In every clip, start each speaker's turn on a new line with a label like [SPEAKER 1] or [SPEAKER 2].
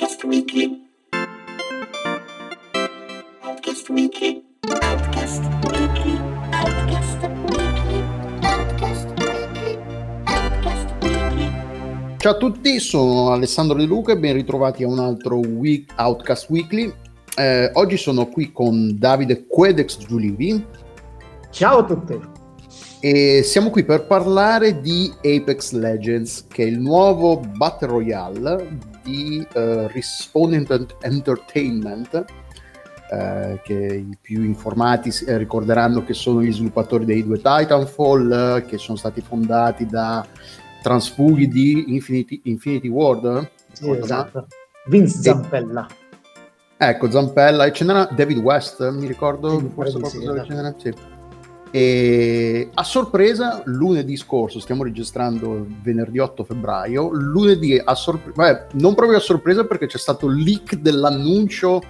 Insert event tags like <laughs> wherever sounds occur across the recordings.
[SPEAKER 1] Outcast Weekly. Outcast Weekly. Outcast Weekly. Outcast Weekly. Outcast Weekly. Outcast Weekly.
[SPEAKER 2] Ciao a tutti, sono Alessandro De Luca e ben ritrovati a un altro week, Outcast Weekly. Eh, oggi sono qui con Davide Quedex Giulivi
[SPEAKER 3] Ciao a tutti.
[SPEAKER 2] e siamo qui per parlare di Apex Legends, che è il nuovo Battle Royale di eh, Respondent Entertainment, eh, che i più informati eh, ricorderanno che sono gli sviluppatori dei due Titanfall, che sono stati fondati da transfughi di Infinity, Infinity Ward.
[SPEAKER 3] Sì, esatto. Vince Zampella.
[SPEAKER 2] Ecco, Zampella, e ce n'era David West, mi ricordo, forse
[SPEAKER 3] di sì,
[SPEAKER 2] qualcosa del
[SPEAKER 3] esatto.
[SPEAKER 2] genere, sì. E a sorpresa, lunedì scorso, stiamo registrando venerdì 8 febbraio, lunedì a sorpresa, non proprio a sorpresa perché c'è stato il leak dell'annuncio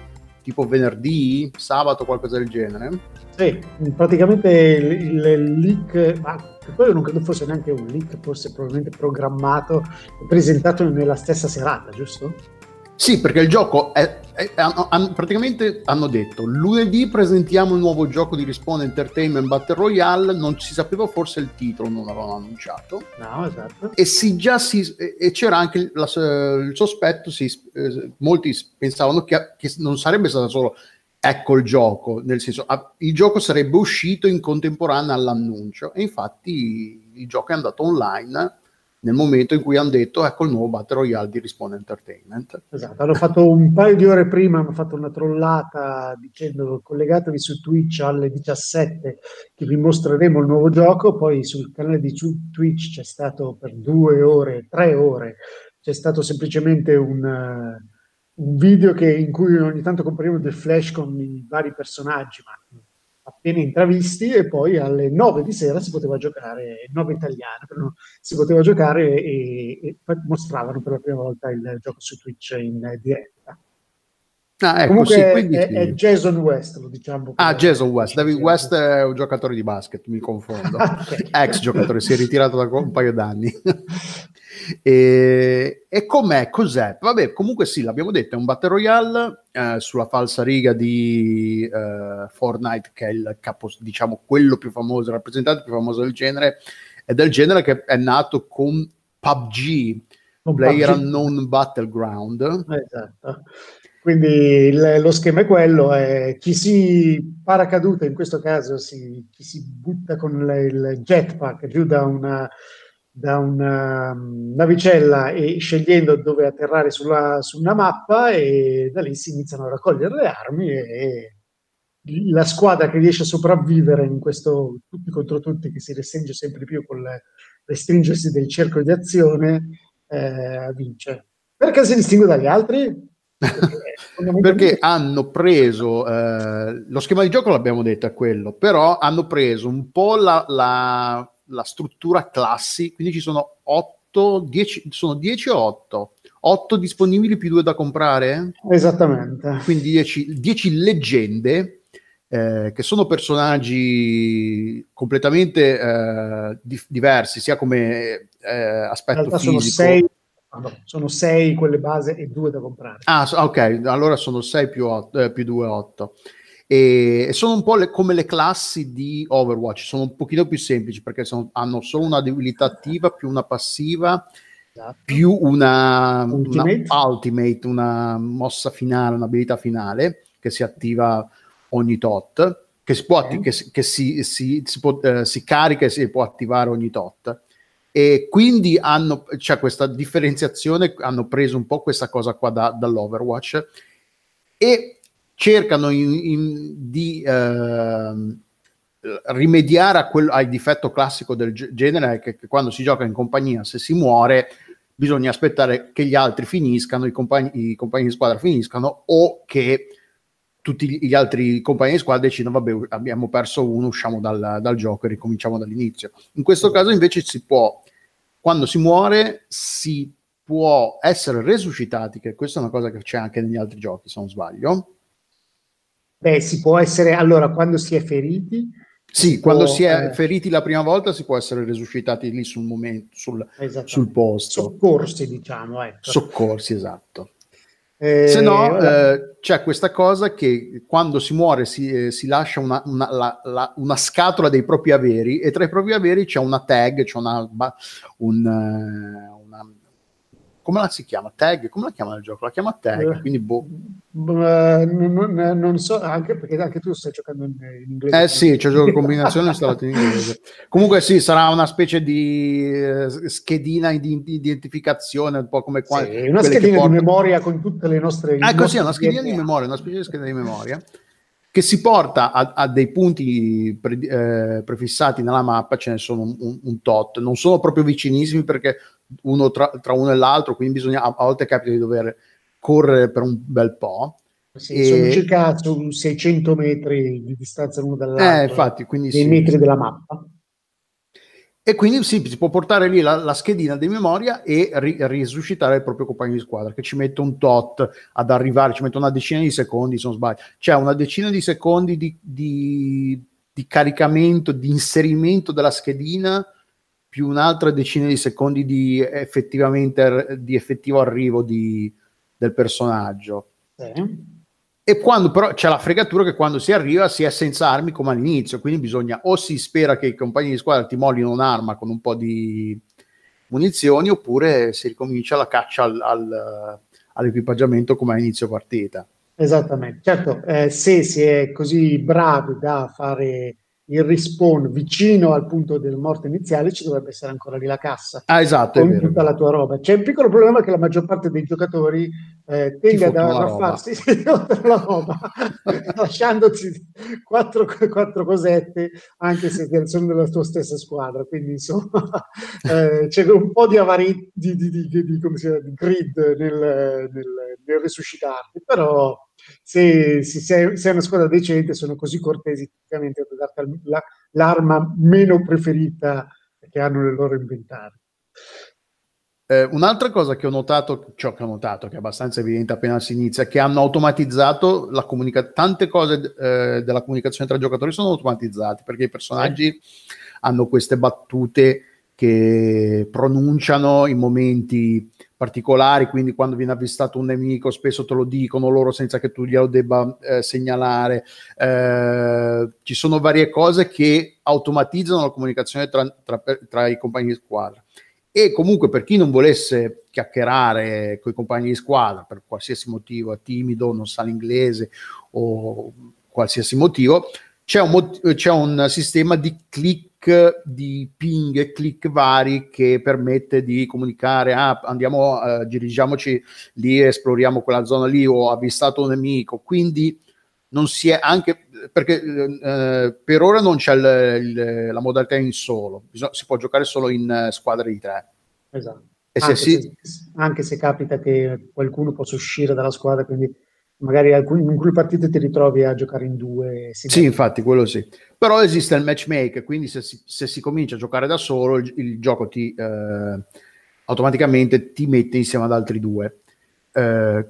[SPEAKER 2] tipo venerdì, sabato, qualcosa del genere.
[SPEAKER 3] Sì, praticamente il, il leak, ma quello non credo fosse neanche un leak, forse probabilmente programmato presentato nella stessa serata, giusto?
[SPEAKER 2] Sì, perché il gioco è, è- hanno- hanno- praticamente hanno detto lunedì presentiamo il nuovo gioco di Respawn Entertainment Battle Royale, non si sapeva forse il titolo, non l'avevano annunciato.
[SPEAKER 3] No, esatto.
[SPEAKER 2] e si già si e c'era anche la- il sospetto si, eh, molti pensavano che, che non sarebbe stato solo ecco il gioco nel senso ah, il gioco sarebbe uscito in contemporanea all'annuncio e infatti il gioco è andato online nel momento in cui hanno detto ecco il nuovo Battle Royale di Respawn Entertainment
[SPEAKER 3] Esatto, hanno fatto un paio di ore prima, hanno fatto una trollata dicendo collegatevi su Twitch alle 17 che vi mostreremo il nuovo gioco, poi sul canale di Twitch c'è stato per due ore, tre ore, c'è stato semplicemente un, eh, un video che- in cui ogni tanto comparivano del flash con i vari personaggi, ma appena intravisti e poi alle 9 di sera si poteva giocare, 9 italiane, però si poteva giocare e, e mostravano per la prima volta il gioco su Twitch in diretta.
[SPEAKER 2] Ah, ecco
[SPEAKER 3] Comunque
[SPEAKER 2] sì, quindi
[SPEAKER 3] è- Jason West, lo diciamo.
[SPEAKER 2] Ah, Jason West. David West è un giocatore di basket, mi confondo. <laughs>
[SPEAKER 3] Ok.
[SPEAKER 2] Ex giocatore, si è ritirato da un paio d'anni. <laughs> e, e com'è? Cos'è? Vabbè, comunque sì, l'abbiamo detto, è un Battle Royale eh, sulla falsa riga di eh, Fortnite, che è il capo, diciamo, quello più famoso, il rappresentante più famoso del genere, è del genere che è nato con PUBG,
[SPEAKER 3] Con
[SPEAKER 2] Player
[SPEAKER 3] PUBG.
[SPEAKER 2] Unknown Battleground.
[SPEAKER 3] Esatto. Quindi il- lo schema è quello, è chi si paracadute, in questo caso si, chi si butta con le- il jetpack giù da una, da una um, navicella e scegliendo dove atterrare sulla, su una mappa e da lì si iniziano a raccogliere le armi e, e la squadra che riesce a sopravvivere in questo tutti contro tutti che si restringe sempre più con il restringersi del cerco di azione eh, vince. Perché si distingue dagli altri? perché
[SPEAKER 2] hanno preso eh, lo schema di gioco l'abbiamo detto è quello però hanno preso un po' la, la, la struttura classi quindi ci sono 8 10 sono 10 o 8 8 disponibili più 2 da comprare?
[SPEAKER 3] Esattamente.
[SPEAKER 2] Quindi 10, 10 leggende eh, che sono personaggi completamente eh, di- diversi sia come eh, aspetto
[SPEAKER 3] fisico sono 6 no, sono 6 quelle base e 2 da comprare.
[SPEAKER 2] Ah, ok, allora sono 6 più 2, 8. Eh, e, e sono un po' le, come le classi di Overwatch, sono un pochino più semplici perché sono, hanno solo una debilità attiva più una passiva
[SPEAKER 3] esatto.
[SPEAKER 2] più una ultimate. una
[SPEAKER 3] ultimate,
[SPEAKER 2] una mossa finale, un'abilità finale che si attiva ogni tot, che si, può, atti- che, che si, si, si, può, eh, si carica e si può attivare ogni tot. E quindi hanno, c'è questa differenziazione, hanno preso un po' questa cosa qua da- dall'Overwatch e cercano in- in- di ehm, rimediare a quel- al difetto classico del ge- genere che, che quando si gioca in compagnia se si muore bisogna aspettare che gli altri finiscano, i compagni, i compagni di squadra finiscano o che tutti gli altri compagni di squadra decidono vabbè abbiamo perso uno, usciamo dal, dal gioco e ricominciamo dall'inizio. In questo caso invece si può, quando si muore si può essere resuscitati, che questa è una cosa che c'è anche negli altri giochi se non sbaglio.
[SPEAKER 3] Beh, si può essere, allora, quando si è feriti,
[SPEAKER 2] Sì,
[SPEAKER 3] si
[SPEAKER 2] quando
[SPEAKER 3] può,
[SPEAKER 2] si è
[SPEAKER 3] eh,
[SPEAKER 2] feriti la prima volta si può essere resuscitati lì sul momento, sul, sul posto.
[SPEAKER 3] soccorsi, diciamo, ecco.
[SPEAKER 2] Soccorsi, esatto.
[SPEAKER 3] Eh,
[SPEAKER 2] Se no,
[SPEAKER 3] ora-
[SPEAKER 2] eh, c'è questa cosa che quando si muore si, eh, si lascia una, una- la- la- una scatola dei propri averi e tra i propri averi c'è una tag, c'è una, un, eh, una- come la si chiama? Tag? Come la chiama il gioco? La chiama tag,
[SPEAKER 3] Eh,
[SPEAKER 2] quindi boh.
[SPEAKER 3] eh, non, non- so, anche perché anche tu stai giocando in, in inglese.
[SPEAKER 2] Eh sì, c'è il gioco di combinazione installato in inglese. Comunque sì, sarà una specie di eh, schedina di di identificazione, un po' come qua,
[SPEAKER 3] Sì, una schedina di
[SPEAKER 2] portano-
[SPEAKER 3] memoria con tutte le nostre...
[SPEAKER 2] così è
[SPEAKER 3] nostri
[SPEAKER 2] una schedina di
[SPEAKER 3] DNA.
[SPEAKER 2] memoria, una specie di schedina di memoria che si porta a, a dei punti pre- eh, prefissati nella mappa, ce ne sono un- un tot, non sono proprio vicinissimi perché uno tra, tra uno e l'altro, quindi bisogna, a, a volte capita di dover correre per un bel po'.
[SPEAKER 3] Sì,
[SPEAKER 2] E-
[SPEAKER 3] Sono circa su 600 metri di distanza l'uno dall'altro.
[SPEAKER 2] Eh, infatti, quindi
[SPEAKER 3] dei
[SPEAKER 2] sì.
[SPEAKER 3] metri della mappa.
[SPEAKER 2] E quindi sì, si può portare lì la, la schedina di memoria e ri- risuscitare il proprio compagno di squadra, che ci mette un tot ad arrivare, ci mette una decina di secondi, se non sbaglio. C'è una decina di secondi di, di- di caricamento, di inserimento della schedina, più un'altra decina di secondi di effettivamente di effettivo arrivo di- del personaggio.
[SPEAKER 3] Sì.
[SPEAKER 2] E quando però c'è la fregatura che quando si arriva si è senza armi come all'inizio, quindi bisogna o si spera che i compagni di squadra ti mollino un'arma con un po' di munizioni oppure si ricomincia la caccia al- al- all'equipaggiamento come a inizio partita.
[SPEAKER 3] Esattamente, certo, eh, se si è così bravi da fare il respawn vicino al punto del morte iniziale, ci dovrebbe essere ancora lì la cassa
[SPEAKER 2] Ah, esatto, è
[SPEAKER 3] con
[SPEAKER 2] vero.
[SPEAKER 3] tutta la tua roba. C'è un piccolo problema che la maggior parte dei giocatori eh, tende ad arraffarsi la roba, <laughs> <laughs> lasciandoti quattro, quattro cosette, anche se sono della tua stessa squadra. Quindi, insomma, <laughs> eh, c'è un po' di avari di, di, di, di- di- come si chiama, di grid nel, nel, nel resuscitarti, però se, se sei, se è una squadra decente sono così cortesi tipicamente da darti la- l'arma meno preferita che hanno nel loro inventario.
[SPEAKER 2] Eh, un'altra cosa che ho notato, ciò che ho notato, che è abbastanza evidente appena si inizia, è che hanno automatizzato la comunicazione, tante cose eh, della comunicazione tra giocatori sono automatizzate perché i personaggi hanno queste battute che pronunciano in momenti particolari, quindi quando viene avvistato un nemico spesso te lo dicono loro senza che tu glielo debba eh, segnalare. Eh, ci sono varie cose che automatizzano la comunicazione tra, tra- tra i compagni di squadra e comunque per chi non volesse chiacchierare con i compagni di squadra per qualsiasi motivo, è timido, non sa l'inglese o qualsiasi motivo, c'è un, c'è un sistema di click, di ping e click vari che permette di comunicare, ah, andiamo, eh, dirigiamoci lì, esploriamo quella zona lì, ho avvistato un nemico, quindi non si è anche perché eh, per ora non c'è il- il- la modalità in solo, Bisog- si può giocare solo in eh, squadre di tre.
[SPEAKER 3] Esatto.
[SPEAKER 2] E se si-
[SPEAKER 3] se, anche se capita che qualcuno possa uscire dalla squadra, quindi magari alcuni, in alcune partite ti ritrovi a giocare in due.
[SPEAKER 2] Sì, infatti, quello sì. Però esiste il matchmaker, quindi se si, se si comincia a giocare da solo, il, il gioco ti eh, automaticamente ti mette insieme ad altri due. Eh,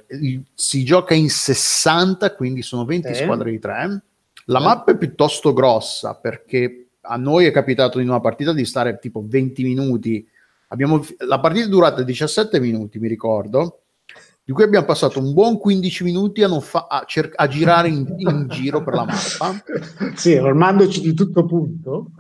[SPEAKER 2] si gioca in 60, quindi sono 20
[SPEAKER 3] Sì.
[SPEAKER 2] squadre di tre. La
[SPEAKER 3] Sì.
[SPEAKER 2] mappa è piuttosto grossa perché a noi è capitato in una partita di stare tipo 20 minuti. Abbiamo, la partita è durata 17 minuti, mi ricordo, di cui abbiamo passato un buon 15 minuti a, non fa- a cer- a girare in, in giro per la mappa <laughs>
[SPEAKER 3] Sì, armandoci di tutto punto.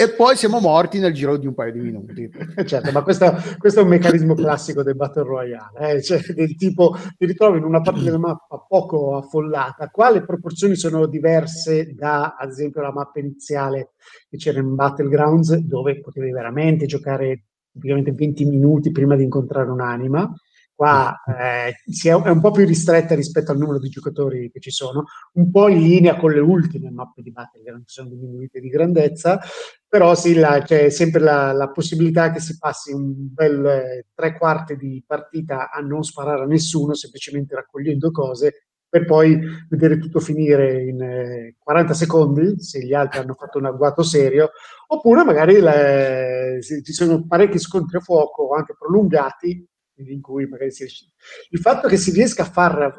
[SPEAKER 2] e poi siamo morti nel giro di un paio di minuti. <laughs>
[SPEAKER 3] Certo, ma questo, questo è un meccanismo classico del Battle Royale, eh, cioè del tipo ti ritrovi in una parte della mappa poco affollata, qua le proporzioni sono diverse da ad esempio la mappa iniziale che c'era in Battlegrounds dove potevi veramente giocare tipicamente 20 minuti prima di incontrare un'anima. Qua eh, è, un po' più ristretta rispetto al numero di giocatori che ci sono, un po' in linea con le ultime mappe di Battleground, che sono diminuite di grandezza, però sì, la- c'è sempre la, la possibilità che si passi un bel eh, tre quarti di partita a non sparare a nessuno, semplicemente raccogliendo cose, per poi vedere tutto finire in eh, 40 secondi, se gli altri hanno fatto un agguato serio, oppure magari le- se ci sono parecchi scontri a fuoco, anche prolungati, in cui magari si riesce- Il fatto che si riesca a far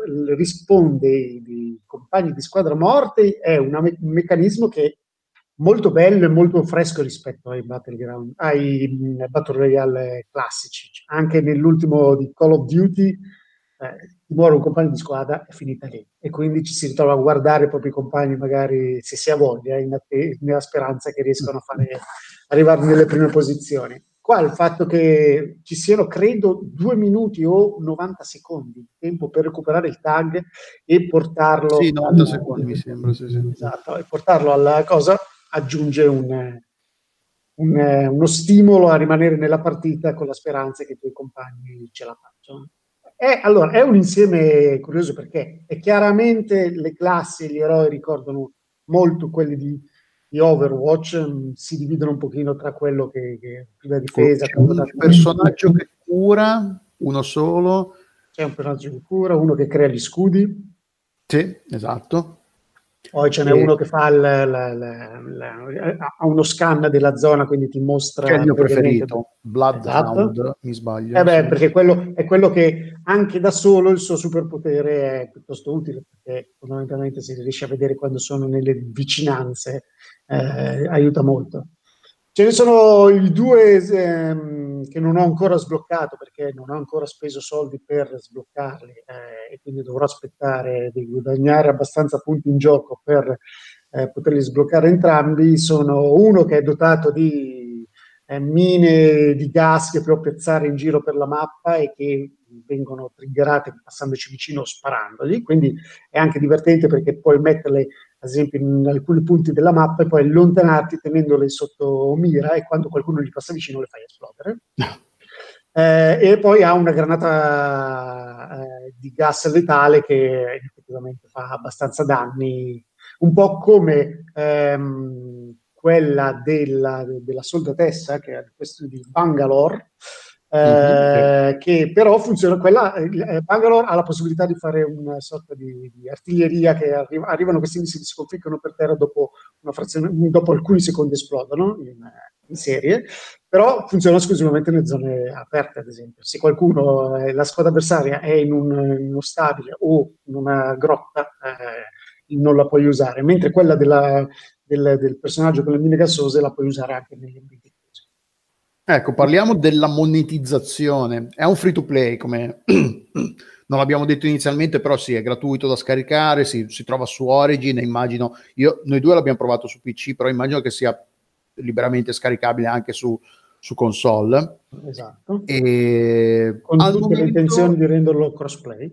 [SPEAKER 3] dei, dei compagni di squadra morti è un meccanismo che è molto bello e molto fresco rispetto ai ai mh, Battle Royale classici. Anche nell'ultimo di Call of Duty, eh, muore un compagno di squadra, è finita lì. E quindi ci si ritrova a guardare i propri compagni, magari se si ha voglia, in atte- nella speranza che riescano a fare, arrivare nelle prime posizioni. Qua il fatto che ci siano, credo, due minuti o 90 secondi di tempo per recuperare il tag e portarlo...
[SPEAKER 2] Sì, 90
[SPEAKER 3] al-
[SPEAKER 2] secondi mi sembra, sì, sì.
[SPEAKER 3] Esatto, e portarlo alla cosa aggiunge un, un, uno stimolo a rimanere nella partita con la speranza che i tuoi compagni ce la facciano. È, allora, è un insieme curioso perché è chiaramente le classi e gli eroi ricordano molto quelli di, di Overwatch, mh, si dividono un pochino tra quello che, che più da difesa,
[SPEAKER 2] C'è un personaggio che cura, uno solo.
[SPEAKER 3] c'è un personaggio di cura, uno che crea gli scudi,
[SPEAKER 2] Sì, esatto.
[SPEAKER 3] poi ce n'è
[SPEAKER 2] E-
[SPEAKER 3] uno che fa il- la- la- la- ha uno scan della zona, quindi ti mostra
[SPEAKER 2] Che è il mio preferito, Bloodhound, mi sbaglio.
[SPEAKER 3] Eh beh,
[SPEAKER 2] sì.
[SPEAKER 3] perché quello, è quello che anche da solo il suo superpotere è piuttosto utile, perché fondamentalmente si riesce a vedere quando sono nelle vicinanze, eh, aiuta molto. Ce ne sono i due ehm, che non ho ancora sbloccato perché non ho ancora speso soldi per sbloccarli eh, e quindi dovrò aspettare di guadagnare abbastanza punti in gioco per eh, poterli sbloccare entrambi. Sono uno che è dotato di eh, mine di gas che può piazzare in giro per la mappa e che vengono triggerate passandoci vicino o sparandogli, quindi è anche divertente perché puoi metterle ad esempio in alcuni punti della mappa e poi allontanarti tenendole sotto mira e quando qualcuno gli passa vicino le fai esplodere. <laughs> Eh, e poi ha una granata eh, di gas letale che effettivamente fa abbastanza danni, un po' come ehm, quella della, della soldatessa, che è questo di Bangalore, eh, che però funziona, quella, eh, Bangalore ha la possibilità di fare una sorta di, di artiglieria che arriva- arrivano questi missili, si sconfiggono per terra dopo, una frazione, dopo alcuni secondi esplodono in, in serie, però funziona esclusivamente nelle zone aperte, ad esempio. Se qualcuno, eh, la squadra avversaria è in, un, in uno stabile o in una grotta, eh, non la puoi usare, mentre quella della- del, del personaggio con le mine gassose la puoi usare anche negli chiusi.
[SPEAKER 2] Ecco, parliamo della monetizzazione. È un free to play, come <clears throat> non l'abbiamo detto inizialmente, però sì, è gratuito da scaricare, si, si trova su Origin, immagino, io, noi due l'abbiamo provato su PC, però immagino che sia liberamente scaricabile anche su, su console.
[SPEAKER 3] Esatto.
[SPEAKER 2] E
[SPEAKER 3] Con tutte
[SPEAKER 2] momento
[SPEAKER 3] le intenzioni di renderlo crossplay.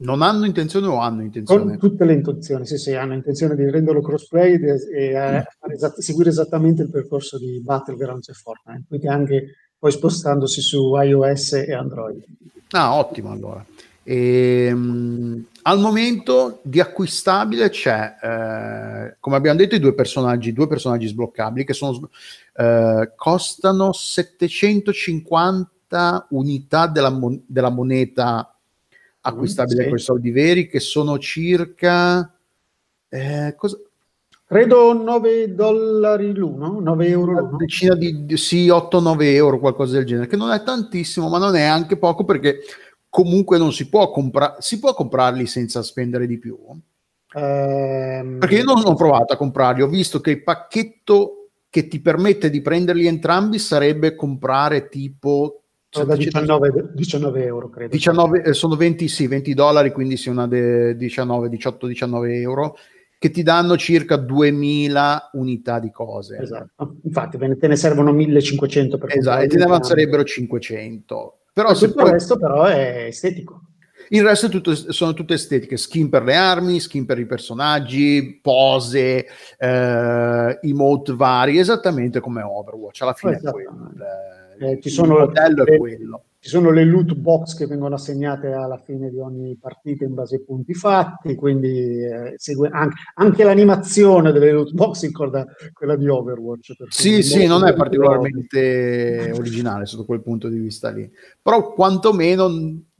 [SPEAKER 2] Non hanno intenzione o hanno intenzione?
[SPEAKER 3] Con tutte le intenzioni, sì, sì, hanno intenzione di renderlo crossplay e, e, eh, fare esatt- seguire esattamente il percorso di Battlegrounds e Fortnite, quindi anche poi spostandosi su iOS e Android.
[SPEAKER 2] Ah, ottimo allora. Ehm, al momento di acquistabile c'è, eh, come abbiamo detto, i due personaggi, due personaggi sbloccabili che sono, eh, costano 750 unità della, mon- della moneta acquistabile
[SPEAKER 3] sì.
[SPEAKER 2] con i soldi veri, che sono circa... eh, cosa-
[SPEAKER 3] Credo 9 dollari l'uno, 9 euro
[SPEAKER 2] una
[SPEAKER 3] l'uno.
[SPEAKER 2] decina di, di- sì, 8-9 euro, qualcosa del genere, che non è tantissimo, ma non è anche poco perché comunque non si può comprare, si può comprarli senza spendere di più.
[SPEAKER 3] Ehm,
[SPEAKER 2] Perché io non ho provato a comprarli, ho visto che il pacchetto che ti permette di prenderli entrambi sarebbe comprare tipo
[SPEAKER 3] 19, 19 euro, credo.
[SPEAKER 2] 19, eh, sono 20, sì, 20 dollari, quindi sì, una de 19, 18, 19 euro, che ti danno circa 2000 unità di cose.
[SPEAKER 3] Esatto. Infatti, te ne servono 1500 per
[SPEAKER 2] Esatto, e te ne avanzerebbero 500. Però
[SPEAKER 3] tutto il
[SPEAKER 2] poi-
[SPEAKER 3] resto però è estetico.
[SPEAKER 2] il resto è tutto- sono tutte estetiche, skin per le armi, skin per i personaggi, pose, eh, emote vari, esattamente come Overwatch. Alla fine è quello.
[SPEAKER 3] Eh, ci sono le-
[SPEAKER 2] quello.
[SPEAKER 3] Ci sono le loot box che vengono assegnate alla fine di ogni partita in base ai punti fatti, quindi eh, segue anche, anche l'animazione delle loot box ricorda quella di Overwatch.
[SPEAKER 2] Sì, sì, non è particolarmente originale sotto quel punto di vista lì, però quantomeno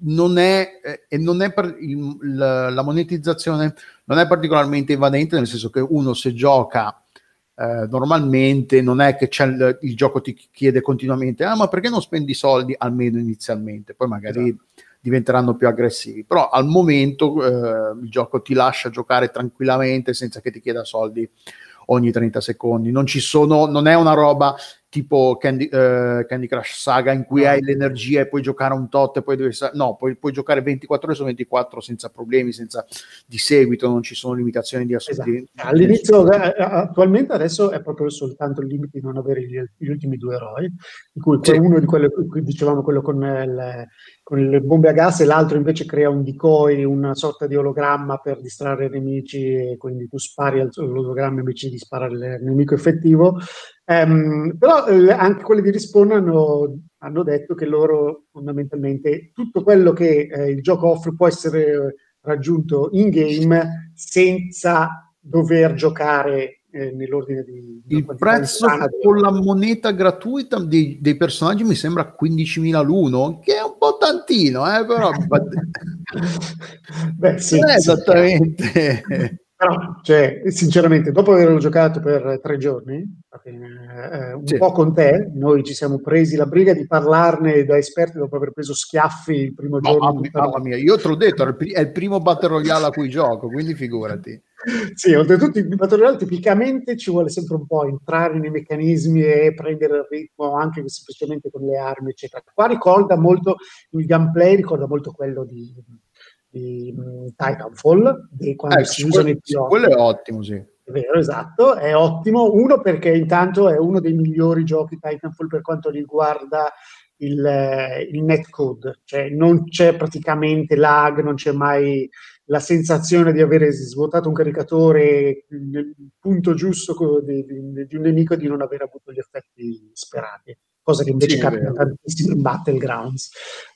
[SPEAKER 2] non è, eh, e non è per il- la, la monetizzazione non è particolarmente invadente, nel senso che uno se gioca eh, normalmente non è che il, il gioco ti chiede continuamente, ah ma perché non spendi soldi almeno inizialmente, poi magari
[SPEAKER 3] Esatto.
[SPEAKER 2] diventeranno più aggressivi, però al momento eh, il gioco ti lascia giocare tranquillamente senza che ti chieda soldi ogni 30 secondi. Non ci sono, non è una roba tipo Candy, eh, Candy Crush Saga in cui
[SPEAKER 3] No.
[SPEAKER 2] hai l'energia e puoi giocare un tot e poi devi no, puoi, puoi giocare 24 ore su 24 senza problemi, senza di seguito, non ci sono limitazioni di
[SPEAKER 3] Esatto.
[SPEAKER 2] assoluti.
[SPEAKER 3] All'inizio, eh, attualmente adesso è proprio soltanto il limite di non avere gli, gli ultimi due eroi, di cui
[SPEAKER 2] Sì.
[SPEAKER 3] uno di cui dicevamo quello con, eh, le, con le bombe a gas e l'altro invece crea un decoy, una sorta di ologramma per distrarre i nemici e quindi tu spari al- all'ologramma invece di sparare al nemico effettivo. Ehm, però eh, anche quelli di Respawn hanno, hanno detto che loro fondamentalmente tutto quello che eh, il gioco offre può essere raggiunto in game senza dover giocare eh, nell'ordine di, di
[SPEAKER 2] Il prezzo con la moneta gratuita dei, dei personaggi mi sembra 15.000 l'uno, che è un po' tantino, eh, però <laughs>
[SPEAKER 3] Beh, sì, sì,
[SPEAKER 2] esattamente.
[SPEAKER 3] Però, cioè, sinceramente, dopo averlo giocato per tre giorni, eh, un
[SPEAKER 2] Sì.
[SPEAKER 3] po' con te, noi ci siamo presi la briga di parlarne da esperti dopo aver preso schiaffi il primo
[SPEAKER 2] No,
[SPEAKER 3] giorno.
[SPEAKER 2] mamma, mia, io te l'ho detto, è il, è il primo Battle Royale a cui gioco, quindi figurati.
[SPEAKER 3] Sì, oltretutto in Battle Royale tipicamente ci vuole sempre un po' entrare nei meccanismi e prendere il ritmo anche semplicemente con le armi, eccetera. Qua ricorda molto, il gameplay ricorda molto quello di, di mm, Titanfall, di quando
[SPEAKER 2] Eh,
[SPEAKER 3] si usano i piloti.
[SPEAKER 2] quello è ottimo, sì.
[SPEAKER 3] È vero, esatto, è ottimo. Uno perché intanto è uno dei migliori giochi Titanfall per quanto riguarda il, eh, il netcode, cioè non c'è praticamente lag, non c'è mai la sensazione di avere svuotato un caricatore nel punto giusto di, di- di un nemico e di non aver avuto gli effetti sperati, cosa che invece
[SPEAKER 2] Sì,
[SPEAKER 3] capita tantissimo in Battlegrounds.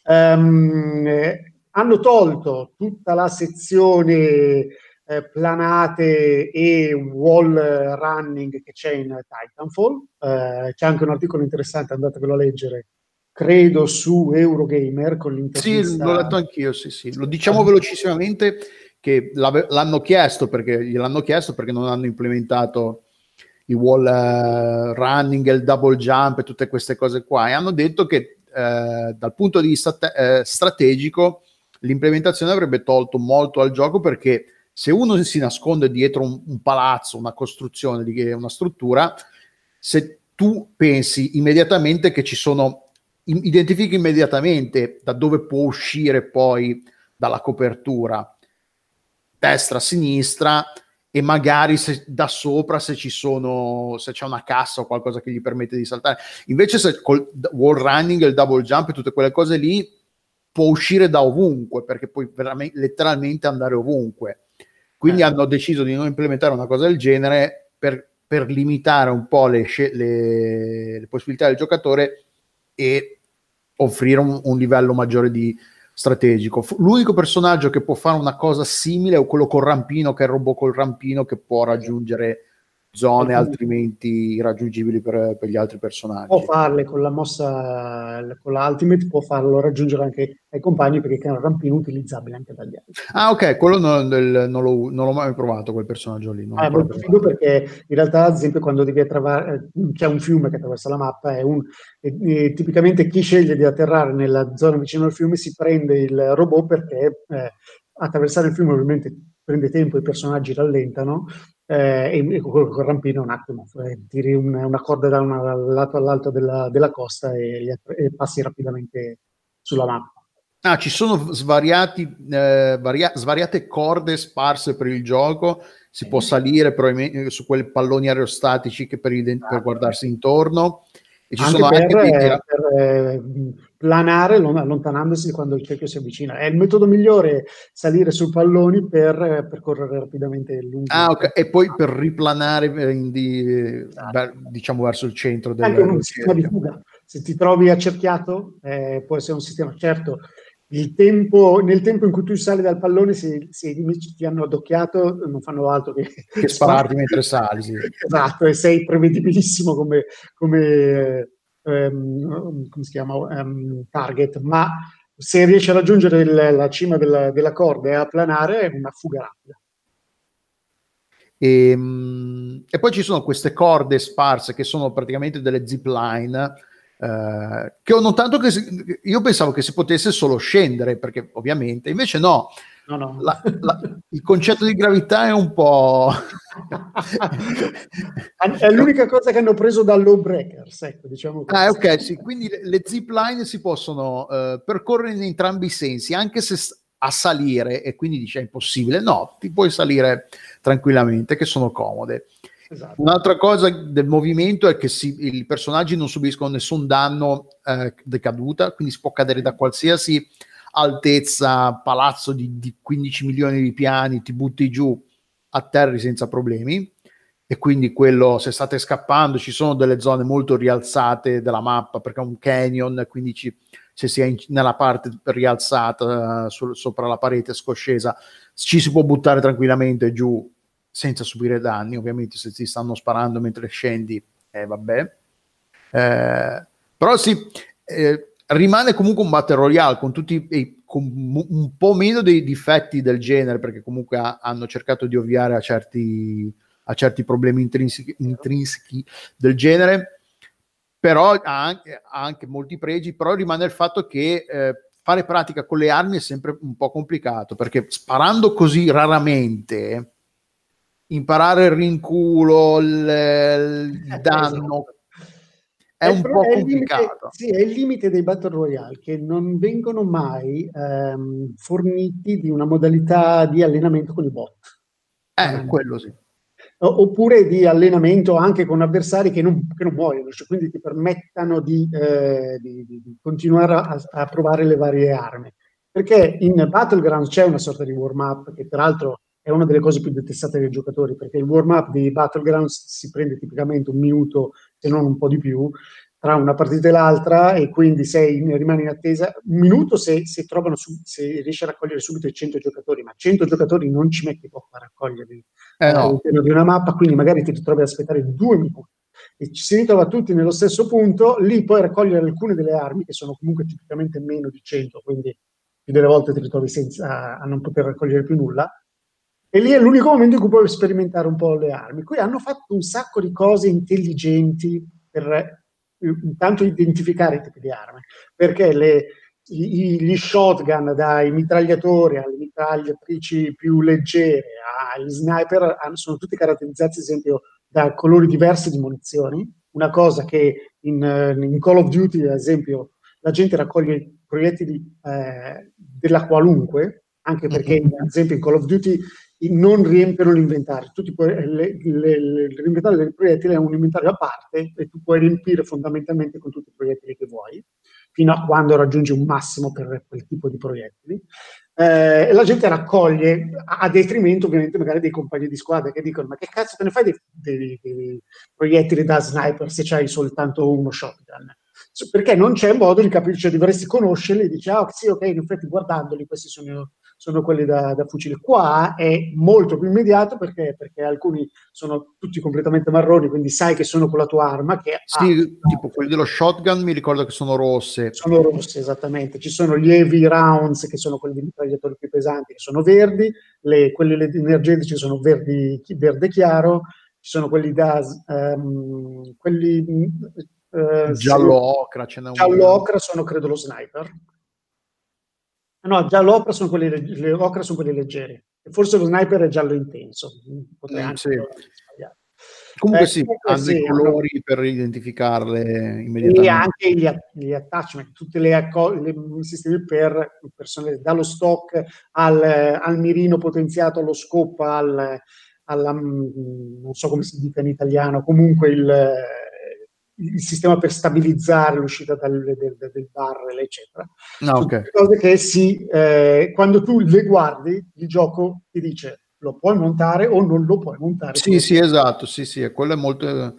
[SPEAKER 3] Eh, hanno tolto tutta la sezione eh, planate e wall running che c'è in Titanfall. Eh, c'è anche un articolo interessante, andatevelo a leggere, credo su Eurogamer con
[SPEAKER 2] Sì,
[SPEAKER 3] l'intervista.
[SPEAKER 2] l'ho letto anch'io, sì, sì. Lo diciamo velocissimamente che l'hanno chiesto perché gliel'hanno chiesto perché non hanno implementato il wall eh, running, il double jump e tutte queste cose qua e hanno detto che eh, dal punto di vista te- eh, strategico l'implementazione avrebbe tolto molto al gioco perché se uno si nasconde dietro un, un palazzo, una costruzione, una struttura, se tu pensi immediatamente che ci sono identifichi immediatamente da dove può uscire poi dalla copertura destra, sinistra e magari se, da sopra se ci sono se c'è una cassa o qualcosa che gli permette di saltare. Invece se col wall running il double jump e tutte quelle cose lì può uscire da ovunque perché puoi letteralmente andare ovunque quindi
[SPEAKER 3] Eh.
[SPEAKER 2] hanno deciso di non implementare una cosa del genere per, per limitare un po' le, le- le possibilità del giocatore e offrire un, un livello maggiore di strategico. L'unico personaggio che può fare una cosa simile è quello col rampino, che è il robot col rampino che può raggiungere zone altrimenti irraggiungibili per, per gli altri personaggi.
[SPEAKER 3] Può farle con la mossa, con la Ultimate, può farlo raggiungere anche ai compagni perché è un rampino utilizzabile anche dagli altri.
[SPEAKER 2] Ah, ok, quello non, del- non l'ho, non l'ho mai provato, quel personaggio lì. non
[SPEAKER 3] Ah, è molto figo perché in realtà, ad esempio, quando devi attraversare, c'è un fiume che attraversa la mappa, è un, e- e tipicamente chi sceglie di atterrare nella zona vicino al fiume si prende il robot perché eh, attraversare il fiume ovviamente prende tempo, i personaggi rallentano eh, e, e rampino un attimo, eh, tiri un- una corda da un lato all'altro della, della costa e, e passi rapidamente sulla mappa.
[SPEAKER 2] Ah, ci sono svariati, eh, varia- svariate corde sparse per il gioco, si può salire probabilmente su quei palloni aerostatici che per, per guardarsi intorno. E ci
[SPEAKER 3] anche
[SPEAKER 2] sono
[SPEAKER 3] per,
[SPEAKER 2] anche dei,
[SPEAKER 3] eh, per, planare lon- allontanandosi quando il cerchio si avvicina. È il metodo migliore salire su palloni per percorrere rapidamente lunghi.
[SPEAKER 2] Ah, ok, e poi per riplanare eh, di- ver- diciamo verso il centro del,
[SPEAKER 3] anche un sistema di fuga. Se ti trovi accerchiato, eh, può essere un sistema certo. Il tempo, nel tempo in cui tu sali dal pallone, se, se i nemici ti hanno addocchiato, non fanno altro che,
[SPEAKER 2] Che spararti mentre sali, sì. <laughs>
[SPEAKER 3] Esatto, e sei prevedibilissimo come, come, ehm, come si chiama, Ehm, target, ma se riesci a raggiungere il- la cima della, della corda e a planare è una fuga rapida.
[SPEAKER 2] E, mm, e poi ci sono queste corde sparse che sono praticamente delle zip line eh, che ho notato che io pensavo che si potesse solo scendere perché ovviamente invece no
[SPEAKER 3] No, no.
[SPEAKER 2] La- la- il concetto di gravità è un po'...
[SPEAKER 3] È l'unica cosa che hanno preso da Lawbreakers, ecco, diciamo così.
[SPEAKER 2] Ah, ok, sì, quindi le, le zip line si possono eh, percorrere in entrambi i sensi, anche se a salire, e quindi dice è impossibile, no, ti puoi salire tranquillamente, che sono comode.
[SPEAKER 3] Esatto.
[SPEAKER 2] Un'altra cosa del movimento è che si- i personaggi non subiscono nessun danno eh, di caduta, quindi si può cadere da qualsiasi altezza, palazzo di, di 15 milioni di piani, ti butti giù, atterri senza problemi. E quindi quello, se state scappando, ci sono delle zone molto rialzate della mappa perché è un canyon, quindi ci- se si è in- nella parte rialzata eh, sul- sopra la parete scoscesa, ci si può buttare tranquillamente giù senza subire danni. Ovviamente, se ti stanno sparando mentre scendi, eh, vabbè. Eh, però sì, eh, rimane comunque un battle royale con tutti i- con un po' meno dei difetti del genere perché comunque ha- hanno cercato di ovviare a certi, a certi problemi intrinsechi, intrinseci del genere però ha anche, ha anche molti pregi però rimane il fatto che eh, fare pratica con le armi è sempre un po' complicato perché sparando così raramente imparare il rinculo il, il
[SPEAKER 3] Eh,
[SPEAKER 2] danno è un po'
[SPEAKER 3] è limite- sì, è il limite dei Battle Royale che non vengono mai ehm, forniti di una modalità di allenamento con i bot.
[SPEAKER 2] eh, quello sì
[SPEAKER 3] Oppure di allenamento anche con avversari che non, che non muoiono, cioè quindi ti permettano di, eh, di- di- continuare a, a provare le varie armi. Perché in Battlegrounds c'è una sorta di warm-up che peraltro è una delle cose più detestate dai giocatori, perché il warm-up di Battlegrounds si prende tipicamente un minuto, se non un po' di più, tra una partita e l'altra e quindi sei in- rimani in attesa un minuto se, se trovano su- se riesci a raccogliere subito i 100 giocatori, ma 100 giocatori non ci metti poco a raccoglierli
[SPEAKER 2] eh, no.
[SPEAKER 3] all'interno di una mappa, quindi magari ti ritrovi ad aspettare due minuti e ci si ritrova tutti nello stesso punto, lì puoi raccogliere alcune delle armi che sono comunque tipicamente meno di 100, quindi più delle volte ti ritrovi senza, a non poter raccogliere più nulla. E lì è l'unico momento in cui puoi sperimentare un po' le armi. Qui hanno fatto un sacco di cose intelligenti per eh, intanto identificare i tipi di armi, perché le, i- gli shotgun dai mitragliatori alle mitragliatrici più leggere agli sniper hanno- sono tutti caratterizzati, ad esempio, da colori diversi di munizioni. Una cosa che in, in Call of Duty, ad esempio, la gente raccoglie proiettili eh, della qualunque, anche perché,
[SPEAKER 2] Mhm.
[SPEAKER 3] ad esempio, in Call of Duty non riempiono l'inventario. Tu puoi- le- le- le- l'inventario del proiettile è un inventario a parte e tu puoi riempire fondamentalmente con tutti i proiettili che vuoi, fino a quando raggiungi un massimo per quel tipo di proiettili. Eh, la gente raccoglie a, a detrimento ovviamente magari dei compagni di squadra che dicono ma che cazzo te ne fai dei, dei- dei proiettili da sniper se c'hai soltanto uno shotgun? Perché non c'è modo di capire, cioè dovresti conoscerli e dici ah sì ok in effetti guardandoli questi sono sono quelli da, da fucile. Qua è molto più immediato perché, perché alcuni sono tutti completamente marroni, quindi sai che sono con la tua arma, che ha-
[SPEAKER 2] Sì, tipo quelli dello shotgun mi ricordo che sono rosse
[SPEAKER 3] sono rosse esattamente. Ci sono gli heavy rounds, che sono quelli di mitragliatori più pesanti, che sono verdi, le, quelli energetici sono verdi, verde chiaro, ci sono quelli da... ehm, quelli... eh,
[SPEAKER 2] giallo ocra ce n'è un
[SPEAKER 3] Giallo ocra sono credo lo sniper. No, giallo ocra sono quelli, sono quelli leggeri. E Forse lo sniper è giallo intenso. Potrei
[SPEAKER 2] Mm,
[SPEAKER 3] anche
[SPEAKER 2] sì.
[SPEAKER 3] sbagliare.
[SPEAKER 2] comunque
[SPEAKER 3] Eh,
[SPEAKER 2] sì,
[SPEAKER 3] comunque
[SPEAKER 2] hanno
[SPEAKER 3] sì,
[SPEAKER 2] i
[SPEAKER 3] hanno-
[SPEAKER 2] colori per identificarle
[SPEAKER 3] E
[SPEAKER 2] immediatamente
[SPEAKER 3] anche gli, gli attachment, tutti i sistemi per il personale, dallo stock al, al mirino potenziato, allo scope, al, alla, mm, non so come si dica in italiano, comunque il, il sistema per stabilizzare l'uscita dal, del, del barrel, eccetera.
[SPEAKER 2] Ah,
[SPEAKER 3] Sono
[SPEAKER 2] ok.
[SPEAKER 3] tutte cose che si, eh, quando tu le guardi, il gioco ti dice lo puoi montare o non lo puoi montare.
[SPEAKER 2] Sì, sì, esatto, sì, sì, quello è molto...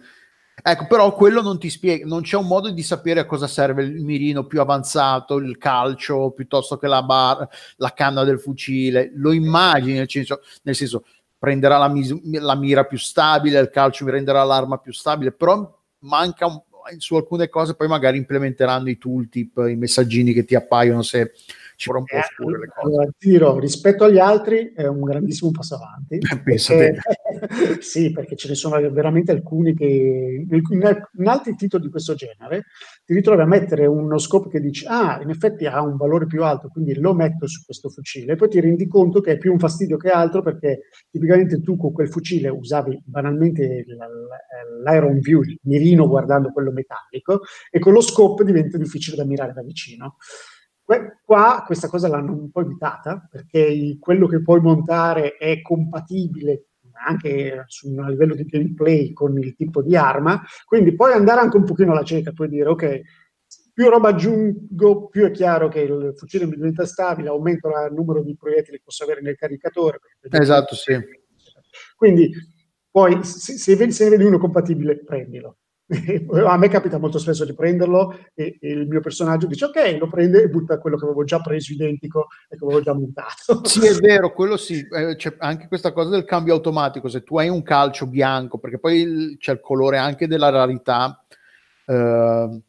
[SPEAKER 2] Ecco, però quello non ti spiega, non c'è un modo di sapere a cosa serve il mirino più avanzato, il calcio, piuttosto che la, bar, la canna del fucile. Lo immagini, nel senso, nel senso prenderà la, mis- la mira più stabile, il calcio mi renderà l'arma più stabile, però manca un, su alcune cose, poi magari implementeranno i tooltip, i messaggini che ti appaiono se ci vorrà un po'
[SPEAKER 3] Eh,
[SPEAKER 2] oscure le cose.
[SPEAKER 3] allora, dirò, rispetto agli altri è un grandissimo passo avanti. <laughs>
[SPEAKER 2] Pensa
[SPEAKER 3] perché, <laughs> sì, perché ce ne sono veramente alcuni che in, altri titoli di questo genere ti ritrovi a mettere uno scope che dici, ah, in effetti ha un valore più alto, quindi lo metto su questo fucile, e poi ti rendi conto che è più un fastidio che altro perché tipicamente tu con quel fucile usavi banalmente l'iron view, il mirino guardando quello metallico, e con lo scope diventa difficile da mirare da vicino. Qua questa cosa l'hanno un po' evitata perché quello che puoi montare è compatibile anche su un livello di gameplay con il tipo di arma, quindi puoi andare anche un pochino alla cieca, puoi dire ok, più roba aggiungo, più è chiaro che il fucile mi diventa stabile, aumento il numero di proiettili che posso avere nel caricatore.
[SPEAKER 2] Esatto, sì.
[SPEAKER 3] Quindi poi se, se, vedi, se vedi uno compatibile, prendilo. A me capita molto spesso di prenderlo e, e, il mio personaggio dice ok, lo prende e butta quello che avevo già preso identico e che avevo già montato.
[SPEAKER 2] Sì, è vero, quello sì, eh, c'è anche questa cosa del cambio automatico, se tu hai un calcio bianco, perché poi il, c'è il colore anche della rarità eh,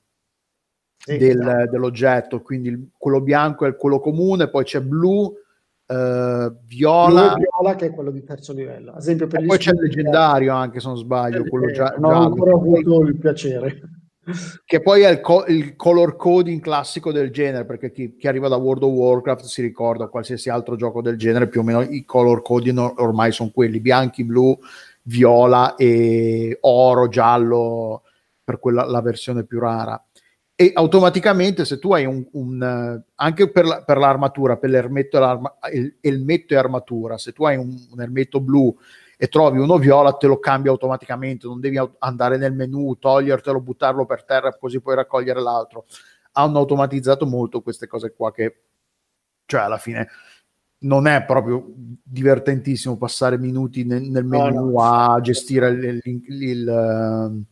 [SPEAKER 2] sì, del, esatto. dell'oggetto, quindi il, quello bianco è quello comune, poi c'è blu, Uh, viola.
[SPEAKER 3] viola che è quello di terzo livello. Ad esempio, per
[SPEAKER 2] poi c'è il leggendario anche se non sbaglio. Eh, quello già,
[SPEAKER 3] non ho ancora avuto il piacere.
[SPEAKER 2] Che poi è il, co- il, color coding classico del genere, perché chi, chi, arriva da World of Warcraft si ricorda qualsiasi altro gioco del genere, più o meno i color coding ormai sono quelli, bianchi, blu, viola e oro, giallo, per quella la versione più rara e automaticamente se tu hai un, un uh, anche per, la, per, l'armatura, per l'ermetto, il, elmetto e armatura, se tu hai un, un, ermetto blu e trovi uno viola, te lo cambia automaticamente, non devi andare nel menu, togliertelo, buttarlo per terra, così puoi raccogliere l'altro. Hanno automatizzato molto queste cose qua che, cioè alla fine, non è proprio divertentissimo passare minuti nel, nel menu no, no. a gestire il, il, il